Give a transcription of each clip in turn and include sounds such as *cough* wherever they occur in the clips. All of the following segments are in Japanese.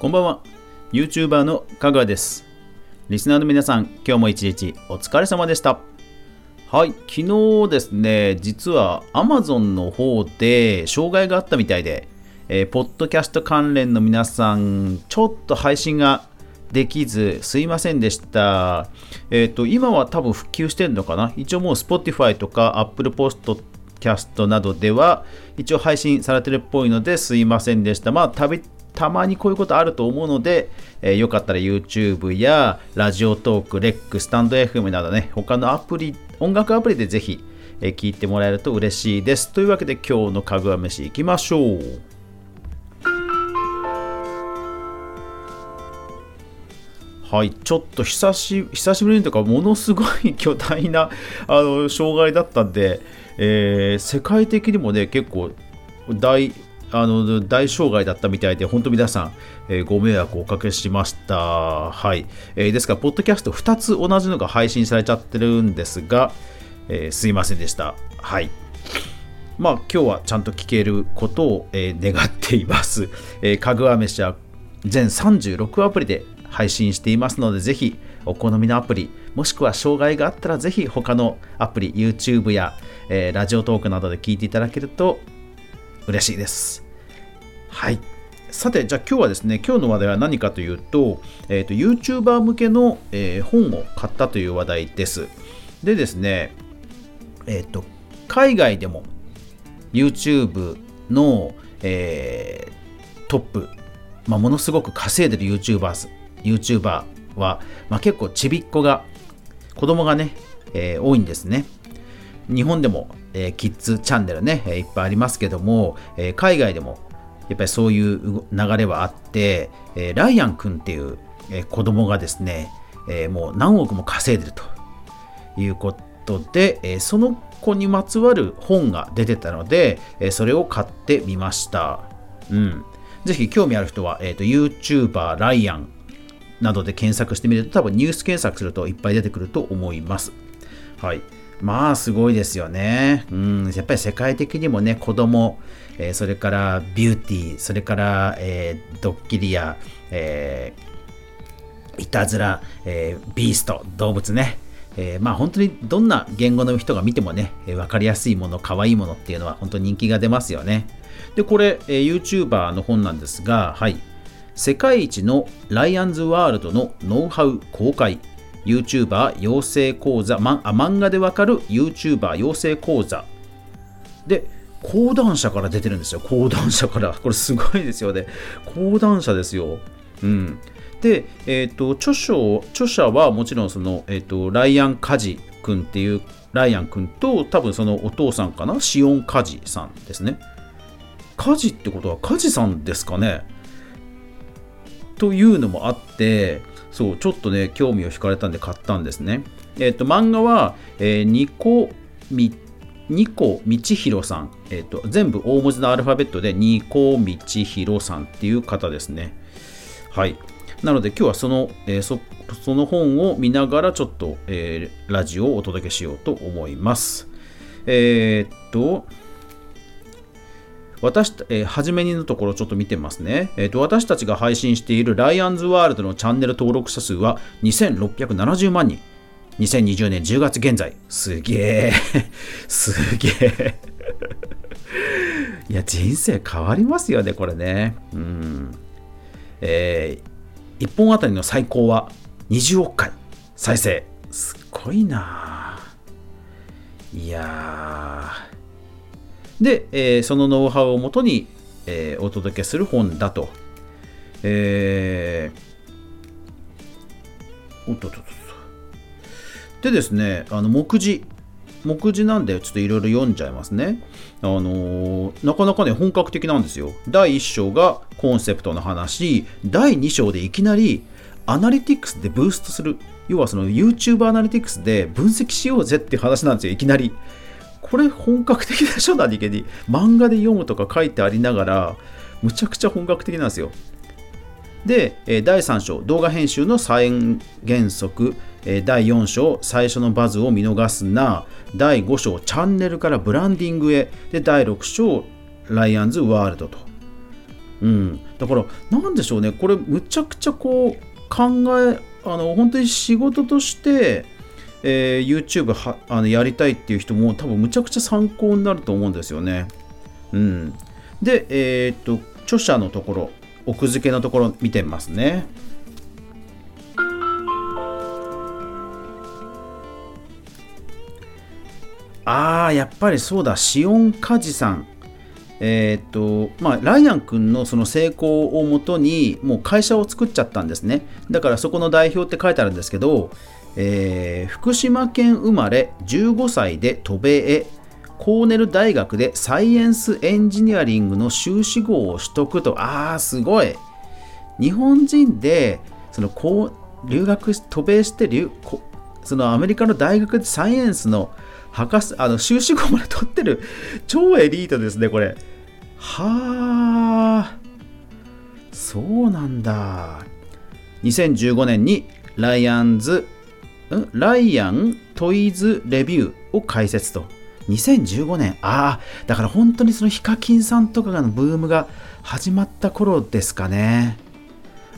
こんばんは YouTuber のかぐわですリスナーの皆さん今日も一日お疲れ様でしたはい昨日ですね実は Amazon の方で障害があったみたいで、えー、ポッドキャスト関連の皆さんちょっと配信ができずすいませんでした。えっ、ー、と今は多分復旧してるのかな？一応もう Spotify とか Apple Post キャストなどでは一応配信されてるっぽいのですいませんでした。まあたびたまにこういうことあると思うので、えー、よかったら YouTube やラジオトーク、レック、スタンド FM などね、他のアプリ、音楽アプリでぜひ、えー、聞いてもらえると嬉しいです。というわけで今日のかぐわ飯いきましょう。はい、ちょっと久し久しぶりにというか、ものすごい *laughs* 巨大なあの障害だったんで、えー、世界的にもね、結構大あの大障害だったみたいで、本当皆さん、えー、ご迷惑をおかけしました。はい。えー、ですから、ポッドキャスト2つ同じのが配信されちゃってるんですが、えー、すいませんでした。はい。まあ、今日はちゃんと聞けることを、え願っています。えー、かぐわ飯は全36アプリで配信していますので、ぜひお好みのアプリ、もしくは障害があったら、ぜひ他のアプリ、YouTube や、えー、ラジオトークなどで聞いていただけると嬉しいです。はい。さて、じゃあ今日はですね、今日の話題は何かというと、えっ、ー、と、YouTuber 向けの、えー、本を買ったという話題です。でですね、えっ、ー、と、海外でも YouTube の、えトップ、まあ、ものすごく稼いでる YouTuber,、YouTuber は、まあ、結構ちびっ子が、子供がね、え多いんですね。日本でも、え、キッズチャンネルね、え、いっぱいありますけども、え、海外でもやっぱりそういう流れはあって、えライアン君っていう、え子供がですね、えもう何億も稼いでるということで、えその子にまつわる本が出てたので、えそれを買ってみました。うん。ぜひ興味ある人は、えーと、YouTuber ライアンなどで検索してみると多分ニュース検索するといっぱい出てくると思います。はい。まあすごいですよね。うん、やっぱり世界的にもね、子供、えー、それからビューティー、それから、えー、ドッキリや、えー、いたずら、えビースト、動物ね。えまあ本当にどんな言語の人が見てもね、え分かりやすいもの、可愛いものっていうのは本当に人気が出ますよね。で、これ、え YouTuber の本なんですが、はい。世界一のライアンズワールドのノウハウ公開 YouTuber 養成講座、ま、あ漫画でわかる YouTuber 養成講座。で講談社から出てるんですよ。講談社から。これすごいですよね。講談社ですよ。うん。で、えーと、著書著者はもちろんその、えーと、ライアン・カジ君っていうライアン君と多分そのお父さんかな？シオン・カジさんですね。カジってことはカジさんですかね？というのもあってそう、ちょっとね、興味を惹かれたんで買ったんですね。えっ、ー、と、漫画は、えー、ニコミ、ニコ道弘さん、えっ、ー、と、全部大文字のアルファベットでニコ道弘さんっていう方ですね。はい。なので今日はその,、えー、そその本を見ながらちょっと、えー、ラジオをお届けしようと思います。えー、っと、私、えー、初めにのところちょっと見てますね。えーと、私たちが配信しているライアンズワールドのチャンネル登録者数は2670万人。2020年10月現在。すげえ。*laughs* すげえ。いや、人生変わりますよね、これね。うん。えー、1本あたりの最高は20億回再生。すっごいないやー。で、えー、そのノウハウをもとに、えー、お届けする本だと。えー、おっとっとっと。でですね、あの目次、目次なんでちょっといろいろ読んじゃいますね。あのー、なかなかね、本格的なんですよ。第1章がコンセプトの話、第2章でいきなりアナリティクスでブーストする。要はその YouTube アナリティクスで分析しようぜって話なんですよ、いきなり。これ本格的でしょ何気に漫画で読むとか書いてありながらむちゃくちゃ本格的なんですよ。で第3章動画編集の再原則。第4章最初のバズを見逃すな。第5章チャンネルからブランディングへ。で第6章ライアンズワールドと。うん、だから何でしょうね。これむちゃくちゃこう考えあの本当に仕事として、えー、YouTube はあのやりたいっていう人も多分むちゃくちゃ参考になると思うんですよね。うん、で、えー、っと著者のところ奥付けのところ見てますね。ああ、やっぱりそうだ、シオン・カジさん。えっ、と、まあ、ライアン君のその成功をもとに、もう会社を作っちゃったんですね。だからそこの代表って書いてあるんですけど、えー、福島県生まれ、15歳で渡米へ、コーネル大学でサイエンスエンジニアリングの修士号を取得と、ああ、すごい。日本人で、そのこう留学渡米して留そのアメリカの大学でサイエンスの博士、あの、修士号まで取ってる、超エリートですね、これ。はあ、そうなんだ。2015年にライアンズ、ライアントイズレビューを開設と。2015年、ああ、だから本当にそのヒカキンさんとかのブームが始まった頃ですかね。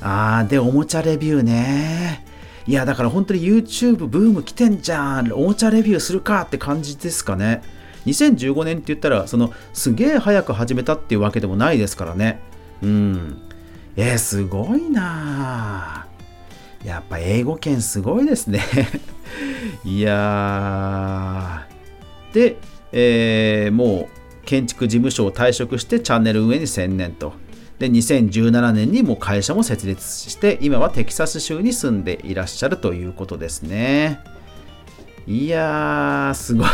ああ、で、おもちゃレビューね。いやだから本当に YouTube ブーム来てんじゃんおもちゃレビューするかって感じですかね2015年って言ったらそのすげえ早く始めたっていうわけでもないですからねうんえー、すごいなやっぱ英語圏すごいですね。*laughs* いやー。で、えー、もう建築事務所を退職してチャンネル運営に専念と。で2017年にもう会社も設立して今はテキサス州に住んでいらっしゃるということですね。いやーすごい。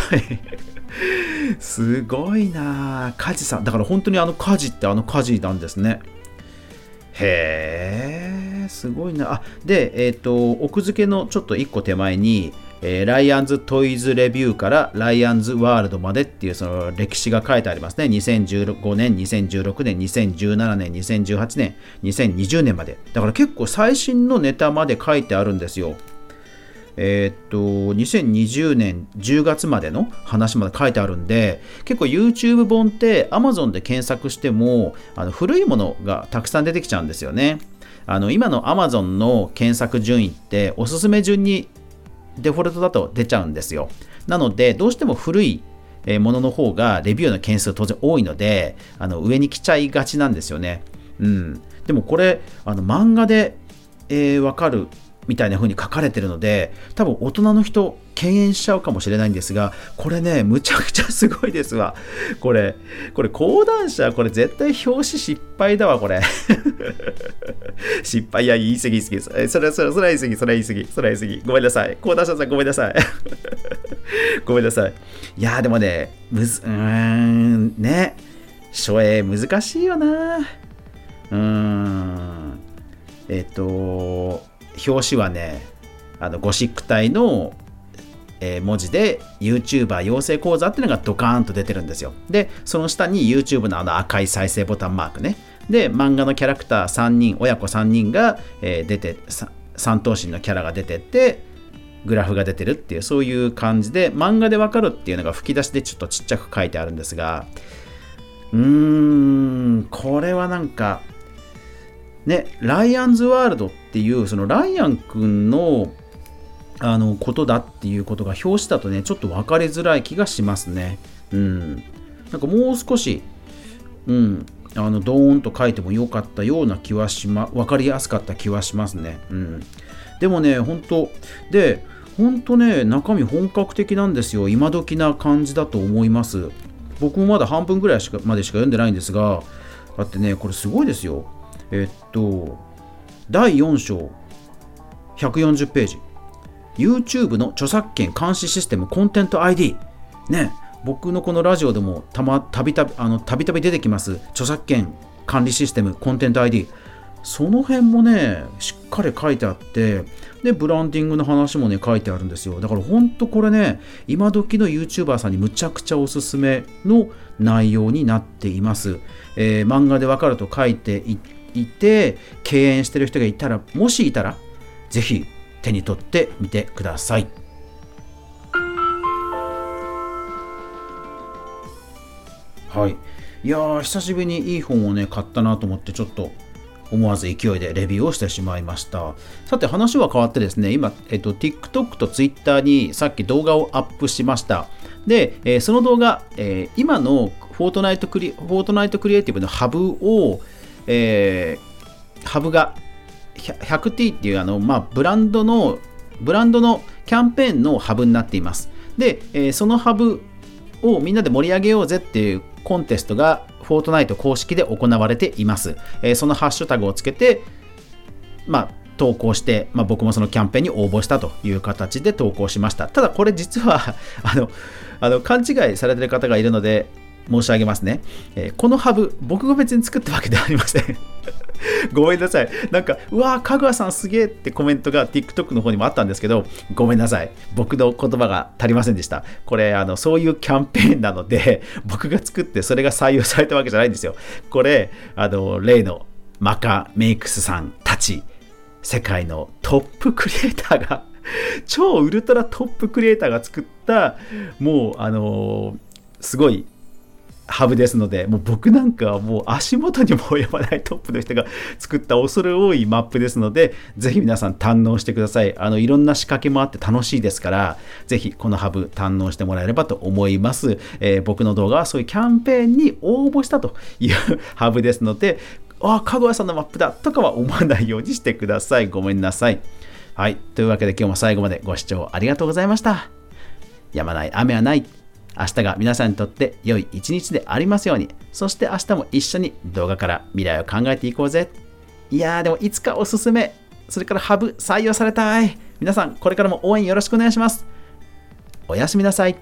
*laughs* すごいなカジさん。だから本当にあのカジってあのカジなんですね。へえすごいなあでえっ、ー、と奥付けのちょっと1個手前にえー、ライアンズトイズレビューからライアンズワールドまでっていうその歴史が書いてありますね。2015年、2016年、2017年、2018年、2020年まで。だから結構最新のネタまで書いてあるんですよ。えー、っと、2020年10月までの話まで書いてあるんで、結構 YouTube 本って Amazon で検索しても、あの古いものがたくさん出てきちゃうんですよね。あの今の Amazon の検索順位っておすすめ順にデフォルトだと出ちゃうんですよ。なので、どうしても古いものの方がレビューの件数当然多いので、あの上に来ちゃいがちなんですよね。うん。でもこれ、あの漫画で、えー、わかるみたいな風に書かれてるので、多分大人の人、敬遠しちゃうかもしれないんですが、これね、むちゃくちゃすごいですわ。これ、これ講談社、これ絶対表紙失敗だわ、これ。*laughs* 失敗、いや、言い過ぎ言い過ぎ。それ、それ、それは言い過ぎ、それ言い過ぎ、それ言い過ぎ。ごめんなさい。講談社さん、ごめんなさい。*laughs* ごめんなさい。いや、でもね、むず、うーん、ね、書影難しいよな。うーん。えっと、表紙はね、あのゴシック体の、えー、文字で YouTuber 養成講座っていうのがドカーンと出てるんですよ。で、その下に YouTube のあの赤い再生ボタンマークね。で、漫画のキャラクター3人、親子3人が、えー、出て、三頭身のキャラが出てって、グラフが出てるっていう、そういう感じで、漫画でわかるっていうのが吹き出しでちょっとちっちゃく書いてあるんですが、うーん、これはなんか、ね、ライアンズワールドってていうそのライアン君のあのことだっていうことが表紙だとねちょっと分かりづらい気がしますね。うん。なんかもう少し、うん、あのドーンと書いてもよかったような気はしま分かりやすかった気はしますね。うん。でもね、本当で、本当ね、中身本格的なんですよ。今時な感じだと思います。僕もまだ半分ぐらいしかまでしか読んでないんですが、だってね、これすごいですよ。えっと、第4章、140ページ。YouTube の著作権監視システムコンテント ID。ね、僕のこのラジオでもたまたびたびあのたびたび出てきます著作権管理システムコンテント ID。その辺もね、しっかり書いてあって、で、ブランディングの話もね、書いてあるんですよ。だから本当これね、今時の YouTuber さんにむちゃくちゃおすすめの内容になっています。えー、漫画でわかると書いていて、いて敬遠してる人がいたらもしいたら是非手に取ってみてください。はい。いやー、久しぶりにいい本をね、買ったなと思って、ちょっと思わず勢いでレビューをしてしまいました。さて話は変わってですね、今、えっと、TikTok と Twitter にさっき動画をアップしました。で、えー、その動画、えー、今のフォートナイトクリフォートナイトクリエイティブのハブを、えー、ハブが 100T っていうあの、まあ、ブランドのブランドのキャンペーンのハブになっています。で、えー、そのハブをみんなで盛り上げようぜっていうコンテストがフォートナイト公式で行われています。えー、そのハッシュタグをつけて、まあ、投稿して、まあ、僕もそのキャンペーンに応募したという形で投稿しました。ただこれ実はあの、あの勘違いされてる方がいるので申し上げますね。えー、このハブ、僕が別に作ったわけではありません *laughs* ごめんなさい。なんか、うわー、かぐわさんすげえってコメントが TikTok の方にもあったんですけど、ごめんなさい。僕の言葉が足りませんでした。これ、あの、そういうキャンペーンなので、*laughs* 僕が作ってそれが採用されたわけじゃないんですよ。これ、あの、例のマカメイクスさんたち、世界のトップクリエイターが超ウルトラトップクリエイターが作った、もう、あのすごいハブですので、もう僕なんかはもう足元にも及ばないトップの人が作った恐れ多いマップですので、ぜひ皆さん堪能してください。あの、いろんな仕掛けもあって楽しいですから、ぜひこのハブ堪能してもらえればと思います。えー、僕の動画はそういうキャンペーンに応募したというハブですので、ああ、かぐわさんのマップだとかは思わないようにしてください。ごめんなさい。はい。というわけで今日も最後までご視聴ありがとうございました。やまない雨はない。明日が皆さんにとって良い一日でありますように。そして明日も一緒に動画から未来を考えていこうぜ。いやーでもいつかおすすめ。それからハブ採用されたい。皆さんこれからも応援よろしくお願いします。おやすみなさい。